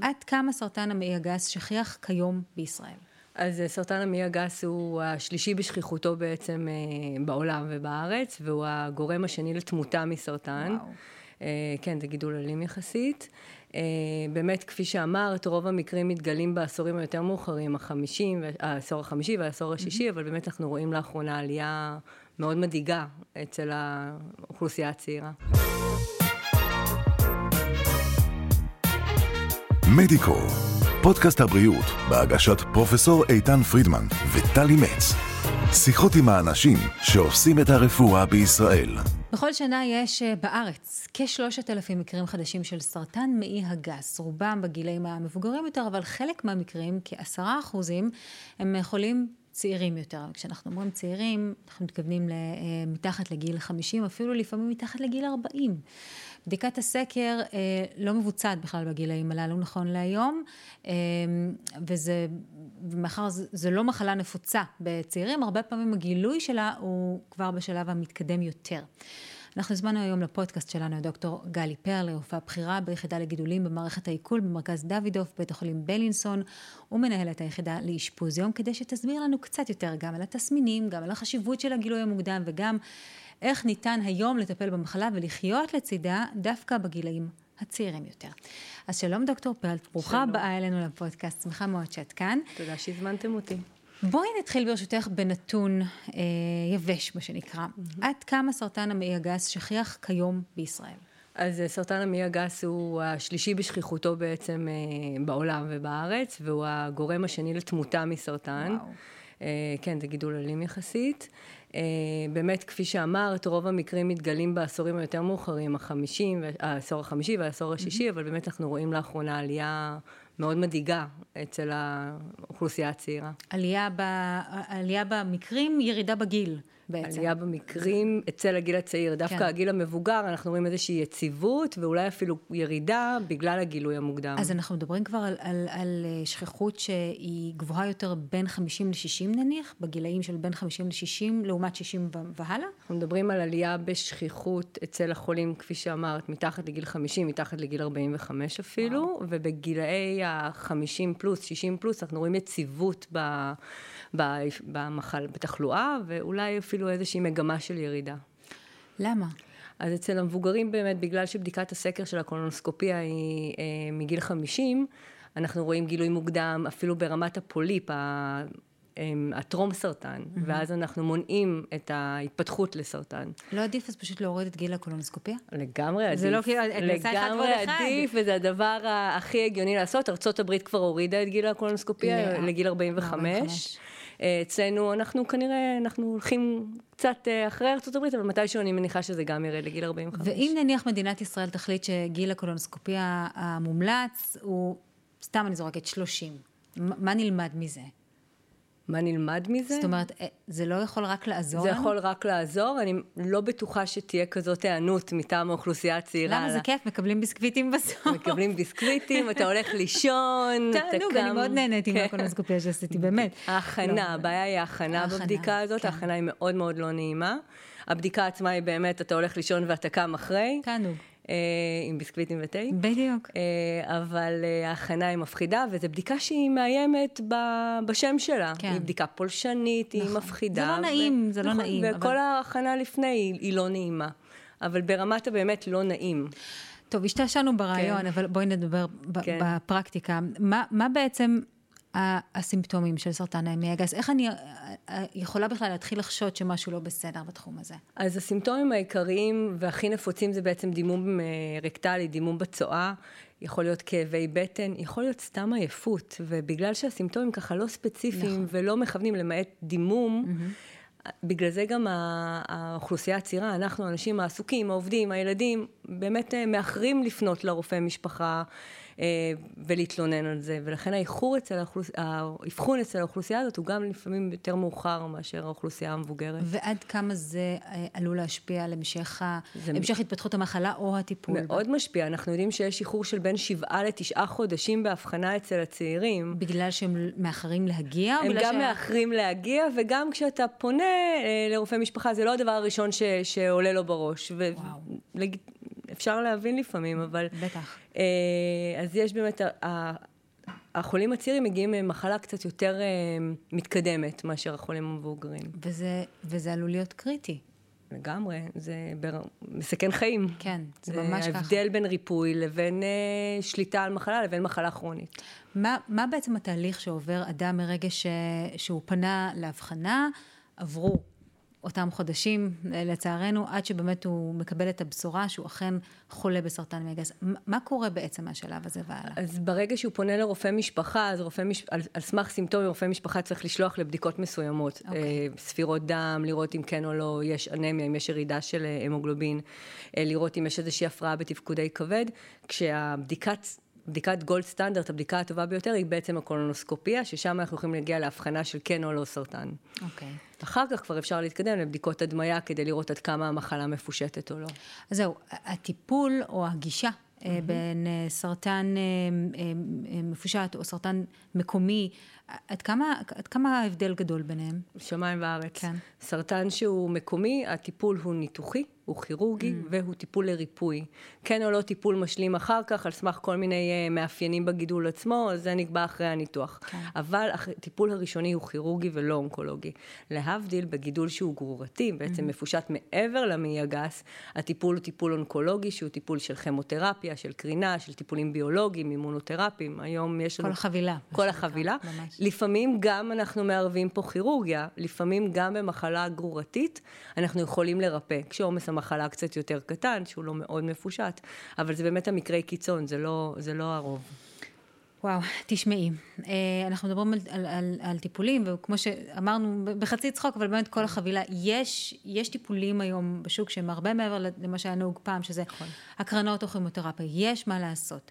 עד כמה סרטן המעי הגס שכיח כיום בישראל? אז סרטן המעי הגס הוא השלישי בשכיחותו בעצם בעולם ובארץ, והוא הגורם השני לתמותה מסרטן. וואו. כן, זה גידול אלים יחסית. באמת, כפי שאמרת, רוב המקרים מתגלים בעשורים היותר מאוחרים, החמישים, העשור החמישי והעשור השישי, mm-hmm. אבל באמת אנחנו רואים לאחרונה עלייה מאוד מדאיגה אצל האוכלוסייה הצעירה. מדיקו, פודקאסט הבריאות בהגשת פרופסור איתן פרידמן וטלי מצ. שיחות עם האנשים שעושים את הרפואה בישראל. בכל שנה יש אה, בארץ כשלושת אלפים מקרים חדשים של סרטן מעי הגס, רובם בגילאים המבוגרים יותר, אבל חלק מהמקרים, כעשרה אחוזים, הם חולים צעירים יותר. כשאנחנו אומרים צעירים, אנחנו מתכוונים מתחת לגיל 50, אפילו לפעמים מתחת לגיל 40. בדיקת הסקר אה, לא מבוצעת בכלל בגילאים הללו נכון להיום, אה, וזה, מאחר זה לא מחלה נפוצה בצעירים, הרבה פעמים הגילוי שלה הוא כבר בשלב המתקדם יותר. אנחנו הזמנו היום לפודקאסט שלנו את דוקטור גלי פרלי, רופאה בכירה ביחידה לגידולים במערכת העיכול במרכז דוידוף, בית החולים בלינסון, ומנהלת היחידה לאשפוז יום, כדי שתסביר לנו קצת יותר גם על התסמינים, גם על החשיבות של הגילוי המוקדם וגם איך ניתן היום לטפל במחלה ולחיות לצידה דווקא בגילאים הצעירים יותר. אז שלום דוקטור פרלט, ברוכה הבאה אלינו לפודקאסט, שמחה מאוד שאת כאן. תודה שהזמנתם אותי. בואי נתחיל ברשותך בנתון אה, יבש, מה שנקרא. Mm-hmm. עד כמה סרטן המעי הגס שכיח כיום בישראל? אז סרטן המעי הגס הוא השלישי בשכיחותו בעצם אה, בעולם ובארץ, והוא הגורם השני לתמותה מסרטן. וואו. אה, כן, זה גידול אלים יחסית. אה, באמת, כפי שאמרת, רוב המקרים מתגלים בעשורים היותר מאוחרים, החמישים, העשור החמישי והעשור השישי, mm-hmm. אבל באמת אנחנו רואים לאחרונה עלייה מאוד מדאיגה אצל האוכלוסייה הצעירה. עלייה, ב, עלייה במקרים, ירידה בגיל. בעצם. עלייה במקרים אצל הגיל הצעיר. דווקא כן. הגיל המבוגר, אנחנו רואים איזושהי יציבות, ואולי אפילו ירידה בגלל הגילוי המוקדם. אז אנחנו מדברים כבר על, על, על אה, שכיחות שהיא גבוהה יותר בין 50 ל-60 נניח, בגילאים של בין 50 ל-60 לעומת 60 והלאה? אנחנו מדברים על עלייה בשכיחות אצל החולים, כפי שאמרת, מתחת לגיל 50, מתחת לגיל 45 אפילו, וואו. ובגילאי ה-50 פלוס, 60 פלוס, אנחנו רואים יציבות ב... במחל, בתחלואה, ואולי אפילו איזושהי מגמה של ירידה. למה? אז אצל המבוגרים באמת, בגלל שבדיקת הסקר של הקולונוסקופיה היא אה, מגיל 50, אנחנו רואים גילוי מוקדם, אפילו ברמת הפוליפ, הטרום סרטן, mm-hmm. ואז אנחנו מונעים את ההתפתחות לסרטן. לא עדיף אז פשוט להוריד את גיל הקולונוסקופיה? לגמרי עדיף. זה לא כאילו, לגמרי עדיף, וזה הדבר הכי הגיוני לעשות. ארה"ב כבר הורידה את גיל הקולונוסקופיה לגיל 45. 45. אצלנו אנחנו כנראה, אנחנו הולכים קצת אה, אחרי הברית, אבל מתישהו אני מניחה שזה גם ירד לגיל 45. ואם נניח מדינת ישראל תחליט שגיל הקולונוסקופיה המומלץ הוא, סתם אני זורקת, 30, מה נלמד מזה? מה נלמד מזה? זאת אומרת, אה, זה לא יכול רק לעזור זה לנו? יכול רק לעזור, אני לא בטוחה שתהיה כזאת היענות מטעם האוכלוסייה הצעירה. למה זה כיף? מקבלים ביסקוויטים בסוף. מקבלים ביסקוויטים, אתה הולך לישון, אתה קם. אני מאוד נהניתי כן. מהקולונוסקופיה שעשיתי, באמת. ההכנה, לא. הבעיה היא ההכנה בבדיקה הזאת, כן. ההכנה היא מאוד מאוד לא נעימה. הבדיקה עצמה היא באמת, אתה הולך לישון ואתה קם אחרי. תענוג. אה, עם ביסקוויטים ותה. בדיוק. אה, אבל אה, ההכנה היא מפחידה, וזו בדיקה שהיא מאיימת בשם שלה. כן. היא בדיקה פולשנית, נכון. היא מפחידה. זה לא נעים, ו... זה לא נכון, נעים. וכל אבל... ההכנה לפני היא, היא לא נעימה. אבל ברמת הבאמת לא נעים. טוב, השתעשענו ברעיון, כן. אבל בואי נדבר כן. בפרקטיקה. מה, מה בעצם הסימפטומים של סרטן המעי הגס? איך אני אה, יכולה בכלל להתחיל לחשוד שמשהו לא בסדר בתחום הזה? אז הסימפטומים העיקריים והכי נפוצים זה בעצם דימום אה, רקטלי, דימום בצואה. יכול להיות כאבי בטן, יכול להיות סתם עייפות, ובגלל שהסימפטומים ככה לא ספציפיים נכון. ולא מכוונים למעט דימום, mm-hmm. בגלל זה גם האוכלוסייה הצעירה, אנחנו האנשים העסוקים, העובדים, הילדים, באמת אה, מאחרים לפנות לרופא משפחה. אה, ולהתלונן על זה. ולכן האיחור אצל האוכלוסייה, האבחון אצל האוכלוסייה הזאת הוא גם לפעמים יותר מאוחר מאשר האוכלוסייה המבוגרת. ועד כמה זה אה, עלול להשפיע על המשך, זה המשך התפתחות המחלה או הטיפול? מאוד בה? משפיע. אנחנו יודעים שיש איחור של בין שבעה לתשעה חודשים בהבחנה אצל הצעירים. בגלל שהם מאחרים להגיע? הם גם ש... מאחרים להגיע, וגם כשאתה פונה אה, לרופא משפחה, זה לא הדבר הראשון ש... שעולה לו בראש. ו... וואו. אפשר להבין לפעמים, אבל... בטח. אה, אז יש באמת, החולים הצעירים מגיעים ממחלה קצת יותר מתקדמת מאשר החולים המבוגרים. וזה, וזה עלול להיות קריטי. לגמרי, זה בר... מסכן חיים. כן, זה, זה ממש ככה. ההבדל בין ריפוי לבין אה, שליטה על מחלה לבין מחלה כרונית. מה, מה בעצם התהליך שעובר אדם מרגע ש... שהוא פנה להבחנה, עברו אותם חודשים, לצערנו, עד שבאמת הוא מקבל את הבשורה שהוא אכן חולה בסרטן מעי הגס. מה קורה בעצם מהשלב הזה והלאה? אז ברגע שהוא פונה לרופא משפחה, אז רופא מש... על, על סמך סימפטומים, רופא משפחה צריך לשלוח לבדיקות מסוימות. Okay. אוקיי. אה, ספירות דם, לראות אם כן או לא יש אנמיה, אם יש ירידה של אה, המוגלובין, אה, לראות אם יש איזושהי הפרעה בתפקודי כבד, כשהבדיקת... בדיקת גולד סטנדרט, הבדיקה הטובה ביותר, היא בעצם הקולונוסקופיה, ששם אנחנו יכולים להגיע להבחנה של כן או לא סרטן. אוקיי. Okay. אחר כך כבר אפשר להתקדם לבדיקות הדמיה כדי לראות עד כמה המחלה מפושטת או לא. אז זהו, הטיפול או הגישה mm-hmm. בין אה, סרטן אה, מפושט או סרטן מקומי, עד כמה, עד כמה ההבדל גדול ביניהם? שמיים וארץ. כן. סרטן שהוא מקומי, הטיפול הוא ניתוחי. הוא כירורגי mm. והוא טיפול לריפוי. כן או לא טיפול משלים אחר כך, על סמך כל מיני uh, מאפיינים בגידול עצמו, זה נקבע אחרי הניתוח. כן. אבל הטיפול הראשוני הוא כירורגי ולא אונקולוגי. להבדיל, בגידול שהוא גרורתי, בעצם mm. מפושט מעבר למעי הגס, הטיפול הוא טיפול אונקולוגי, שהוא טיפול של כימותרפיה, של קרינה, של טיפולים ביולוגיים, אימונותרפיים. היום יש לנו... כל החבילה. כל החבילה. ממש. לפעמים גם אנחנו מערבים פה כירורגיה, לפעמים גם במחלה גרורתית אנחנו יכולים לרפא. כשעומס המחלה קצת יותר קטן, שהוא לא מאוד מפושט, אבל זה באמת המקרי קיצון, זה לא, זה לא הרוב. וואו, תשמעי, אה, אנחנו מדברים על, על, על, על טיפולים, וכמו שאמרנו, בחצי צחוק, אבל באמת כל החבילה, יש, יש טיפולים היום בשוק שהם הרבה מעבר למה שהיה נהוג פעם, שזה נכון. הקרנות או כימותרפיה, יש מה לעשות.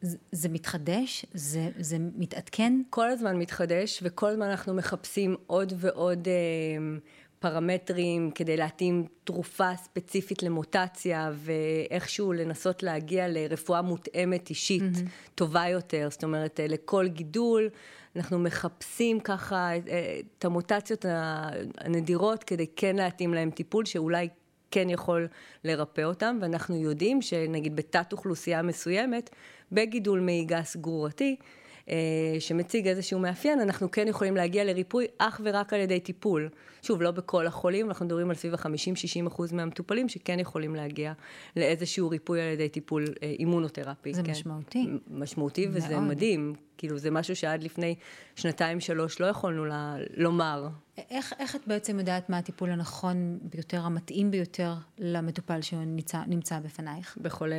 זה, זה מתחדש? זה, זה מתעדכן? כל הזמן מתחדש, וכל הזמן אנחנו מחפשים עוד ועוד... אה, פרמטרים כדי להתאים תרופה ספציפית למוטציה ואיכשהו לנסות להגיע לרפואה מותאמת אישית mm-hmm. טובה יותר, זאת אומרת אה, לכל גידול אנחנו מחפשים ככה אה, את המוטציות הנדירות כדי כן להתאים להם טיפול שאולי כן יכול לרפא אותם ואנחנו יודעים שנגיד בתת אוכלוסייה מסוימת בגידול מעי גס גרורתי אה, שמציג איזשהו מאפיין, אנחנו כן יכולים להגיע לריפוי אך ורק על ידי טיפול. שוב, לא בכל החולים, אנחנו מדברים על סביב ה-50-60 אחוז מהמטופלים שכן יכולים להגיע לאיזשהו ריפוי על ידי טיפול אה, אימונותרפי. זה כן. משמעותי. משמעותי, מאוד. וזה מדהים. כאילו, זה משהו שעד לפני שנתיים-שלוש לא יכולנו ל- לומר. איך, איך את בעצם יודעת מה הטיפול הנכון ביותר, המתאים ביותר למטופל שנמצא בפנייך? בחולה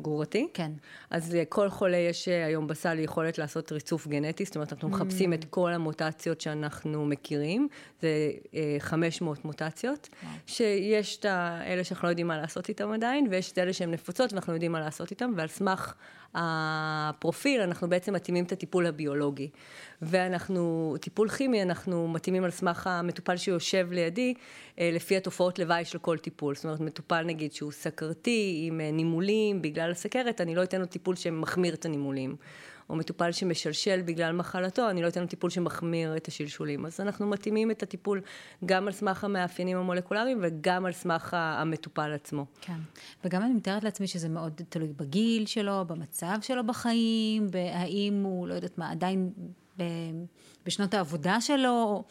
גרורתי. כן. אז לכל חולה יש אה, היום בסל יכולת לעשות ריצוף גנטי, זאת אומרת, אנחנו מחפשים mm. את כל המוטציות שאנחנו מכירים, זה 500 אה, מוטציות, wow. שיש את האלה שאנחנו לא יודעים מה לעשות איתם עדיין, ויש את אלה שהן נפוצות ואנחנו יודעים מה לעשות איתם, ועל סמך הפרופיל, אנחנו בעצם מתאימים את הטיפול הביולוגי. ואנחנו, טיפול כימי, אנחנו מתאימים על סמך המטופל שיושב לידי, אה, לפי התופעות לוואי של כל טיפול. זאת אומרת, מטופל נגיד שהוא סכרתי, עם אה, נימולים בגלל הסכרת, אני לא אתן לו טיפול שמחמיר את הנימולים. או מטופל שמשלשל בגלל מחלתו, אני לא אתן לו טיפול שמחמיר את השלשולים. אז אנחנו מתאימים את הטיפול גם על סמך המאפיינים המולקולריים וגם על סמך המטופל עצמו. כן, וגם אני מתארת לעצמי שזה מאוד תלוי בגיל שלו, במצב שלו בחיים, האם הוא, לא יודעת מה, עדיין בשנות העבודה שלו.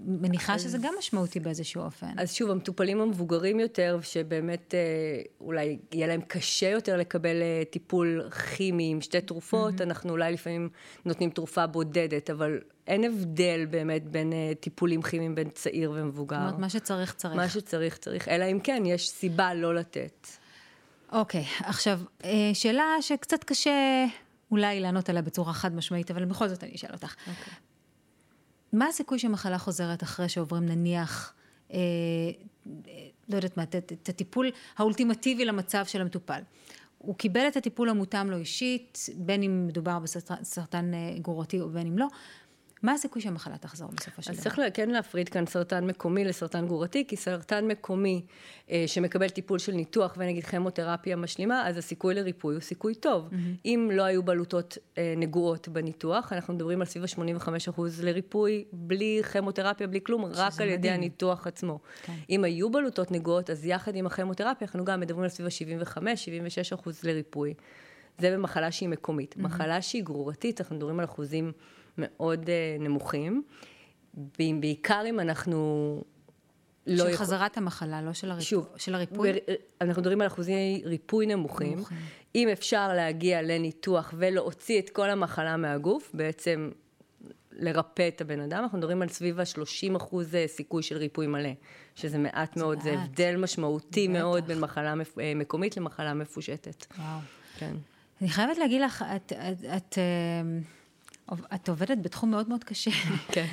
מניחה אז, שזה גם משמעותי באיזשהו אופן. אז שוב, המטופלים המבוגרים יותר, שבאמת אה, אולי יהיה להם קשה יותר לקבל אה, טיפול כימי עם שתי תרופות, mm-hmm. אנחנו אולי לפעמים נותנים תרופה בודדת, אבל אין הבדל באמת בין אה, טיפולים כימיים בין צעיר ומבוגר. זאת אומרת, מה שצריך, צריך. מה שצריך, צריך, אלא אם כן, יש סיבה לא לתת. אוקיי, עכשיו, שאלה שקצת קשה אולי לענות עליה בצורה חד משמעית, אבל בכל זאת אני אשאל אותך. אוקיי. מה הסיכוי שמחלה חוזרת אחרי שעוברים נניח, אה, לא יודעת מה, את הטיפול האולטימטיבי למצב של המטופל? הוא קיבל את הטיפול המותאם לו אישית, בין אם מדובר בסרטן אה, גרורתי ובין אם לא, מה הסיכוי שהמחלה תחזור בסופו של אז דבר? צריך לה- כן להפריד כאן סרטן מקומי לסרטן גרורתי, כי סרטן מקומי אה, שמקבל טיפול של ניתוח ונגיד כימותרפיה משלימה, אז הסיכוי לריפוי הוא סיכוי טוב. אם לא היו בלוטות אה, נגועות בניתוח, אנחנו מדברים על סביב ה-85% לריפוי, בלי כימותרפיה, בלי כלום, רק על ידי מדהים. הניתוח עצמו. כן. אם היו בלוטות נגועות, אז יחד עם הכימותרפיה, אנחנו גם מדברים על סביב ה-75-76% לריפוי. זה במחלה שהיא מקומית. מחלה שהיא גרורתית, אנחנו מדברים על אחוזים מאוד uh, נמוכים. ב- בעיקר אם אנחנו לא של יכול- חזרת המחלה, לא של הריפוי. שוב, של הריפוי? ר- אנחנו מדברים על אחוזי ריפוי נמוכים. נמוכים. אם אפשר להגיע לניתוח ולהוציא את כל המחלה מהגוף, בעצם לרפא את הבן אדם, אנחנו מדברים על סביב ה-30 אחוז אה, סיכוי של ריפוי מלא, שזה מעט מאוד, זה מעט. הבדל משמעותי בטח. מאוד בין מחלה מפ- אה, מקומית למחלה מפושטת. וואו. כן. אני חייבת להגיד לך, את, את, את, אה, את עובדת בתחום מאוד מאוד קשה. כן.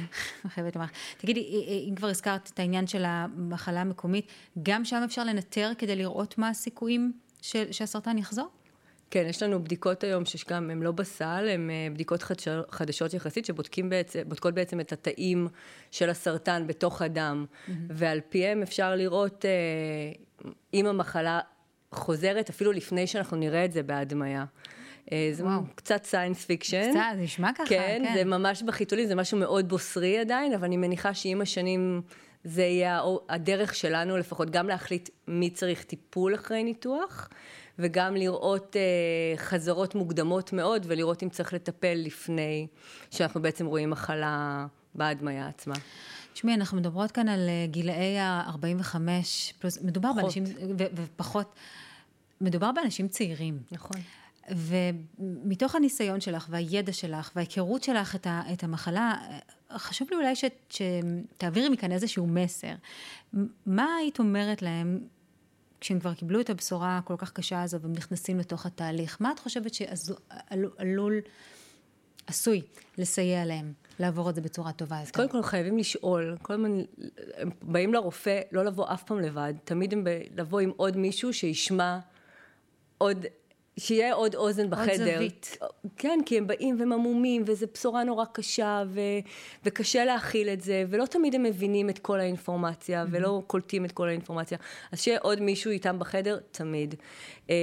חייבת לומר. תגידי, אם כבר הזכרת את העניין של המחלה המקומית, גם שם אפשר לנטר כדי לראות מה הסיכויים של, שהסרטן יחזור? כן, יש לנו בדיקות היום שגם הן לא בסל, הן אה, בדיקות חדש- חדשות יחסית, שבודקים בעצם, בעצם את התאים של הסרטן בתוך הדם, ועל פיהם אפשר לראות אה, אם המחלה חוזרת, אפילו לפני שאנחנו נראה את זה בהדמיה. אה, זה וואו. קצת science fiction. קצת, זה נשמע ככה, כן, כן. זה ממש בחיתולים, זה משהו מאוד בוסרי עדיין, אבל אני מניחה שעם השנים זה יהיה הדרך שלנו לפחות גם להחליט מי צריך טיפול אחרי ניתוח, וגם לראות אה, חזרות מוקדמות מאוד, ולראות אם צריך לטפל לפני שאנחנו בעצם רואים מחלה בהדמיה עצמה. תשמעי, אנחנו מדברות כאן על אה, גילאי ה-45 פלוס, מדובר פחות. באנשים, ופחות, מדובר באנשים צעירים. נכון. ומתוך הניסיון שלך והידע שלך וההיכרות שלך את, ה, את המחלה, חשוב לי אולי ש, שתעבירי מכאן איזשהו מסר. מה היית אומרת להם כשהם כבר קיבלו את הבשורה הכל כך קשה הזו והם נכנסים לתוך התהליך? מה את חושבת שעלול, עשוי לסייע להם לעבור את זה בצורה טובה יותר? קודם כל חייבים לשאול, כל הזמן הם באים לרופא, לא לבוא אף פעם לבד, תמיד הם ב- לבוא עם עוד מישהו שישמע עוד, שיהיה עוד אוזן בחדר. זווית. כן, כי הם באים והם עמומים, וזו בשורה נורא קשה, ו, וקשה להכיל את זה, ולא תמיד הם מבינים את כל האינפורמציה, Mm-hmm. ולא קולטים את כל האינפורמציה. אז שיהיה עוד מישהו איתם בחדר, תמיד. אה,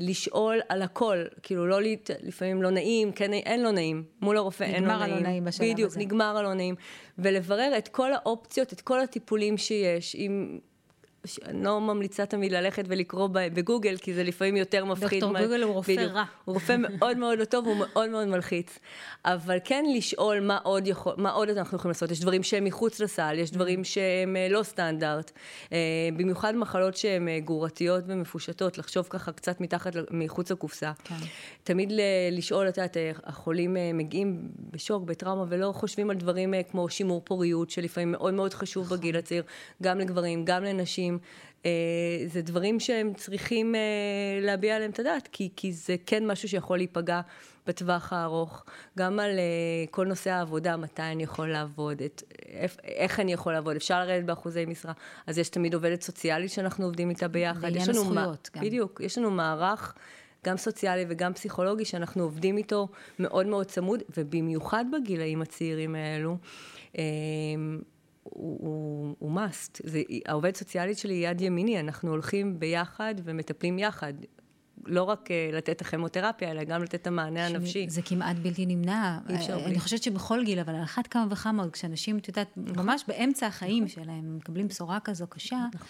לשאול על הכל, כאילו לא, להת- לפעמים לא נעים, כן, אין לא נעים. מול הרופא אין לא נגמר נעים. הלא נעים בשלב בדיוק, הזה. נגמר הלא נעים. ולברר את כל האופציות, את כל הטיפולים שיש, עם... אני לא ממליצה תמיד ללכת ולקרוא בגוגל, כי זה לפעמים יותר מפחיד. דוקטור מה- גוגל הוא רופא בדיוק. רע. הוא רופא מאוד מאוד לא טוב, הוא מאוד מאוד מלחיץ. אבל כן לשאול מה עוד, יכול, מה עוד אנחנו יכולים לעשות. יש דברים שהם מחוץ לסל, יש דברים שהם אה, לא סטנדרט. אה, במיוחד מחלות שהן אה, גרורתיות ומפושטות, לחשוב ככה קצת מתחת, מחוץ לקופסה. כן. תמיד ל- לשאול, את יודעת, החולים מגיעים בשוק, בטראומה, ולא חושבים על דברים כמו שימור פוריות, שלפעמים מאוד מאוד חשוב בגיל הצעיר, גם לגברים, גם לנשים. אה, זה דברים שהם צריכים אה, להביע עליהם את הדעת, כי, כי זה כן משהו שיכול להיפגע בטווח הארוך. גם על אה, כל נושא העבודה, מתי אני יכול לעבוד, את, איך, איך אני יכול לעבוד, אפשר לרדת באחוזי משרה. אז יש תמיד עובדת סוציאלית שאנחנו עובדים איתה ביחד. יש לנו הזכויות מה- גם. בדיוק, יש לנו מערך. גם סוציאלי וגם פסיכולוגי, שאנחנו עובדים איתו מאוד מאוד צמוד, ובמיוחד בגילאים הצעירים האלו, הוא, הוא, הוא must. זה, העובדת סוציאלית שלי היא יד ימיני, אנחנו הולכים ביחד ומטפלים יחד. לא רק אה, לתת הכימותרפיה, אלא גם לתת את המענה הנפשי. זה כמעט בלתי נמנע. אי אפשר אני בלי. חושבת שבכל גיל, אבל על אחת כמה וכמה, עוד כשאנשים, את יודעת, נכון. ממש באמצע החיים שלהם, הם מקבלים בשורה כזו קשה, נכון.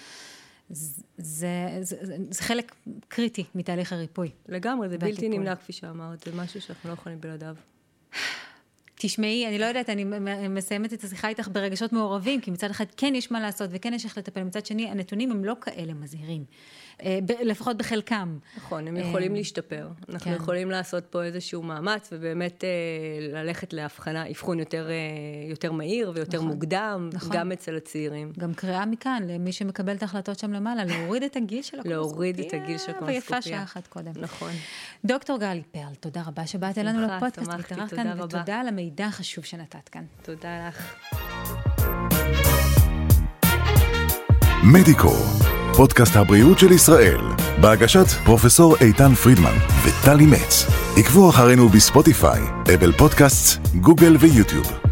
זה, זה, זה, זה, חלק קריטי מתהליך הריפוי. לגמרי, זה בלתי. נמנע, כפי שאמרת, זה משהו שאנחנו לא יכולים בלעדיו. תשמעי, אני לא יודעת, אני מסיימת את השיחה איתך ברגשות מעורבים, כי מצד אחד כן יש מה לעשות וכן יש איך לטפל, מצד שני הנתונים הם לא כאלה מזהירים, אה, לפחות בחלקם. נכון, הם יכולים אה, להשתפר. אנחנו כן. יכולים לעשות פה איזשהו מאמץ, ובאמת אה, ללכת להבחנה, אבחון יותר, יותר מהיר ויותר נכון, מוקדם, נכון. גם אצל הצעירים. גם קריאה מכאן למי שמקבל את ההחלטות שם למעלה, להוריד את הגיל של הקולונוסקופיה. להוריד את הגיל של ויפה הקולונוסקופיה. שעה אחת קודם. נכון. דוקטור גלי פרל, תודה רבה שבאת אלינו לפודקאסט שמחתי, והתארחת תודה כאן, רבה. ותודה על המידע החשוב שנתת כאן. תודה לך. מדיקו, פודקאסט הבריאות של ישראל, בהגשת פרופסור איתן פרידמן וטלי מצ. עקבו אחרינו בספוטיפיי, אפל פודקאסט, גוגל ויוטיוב.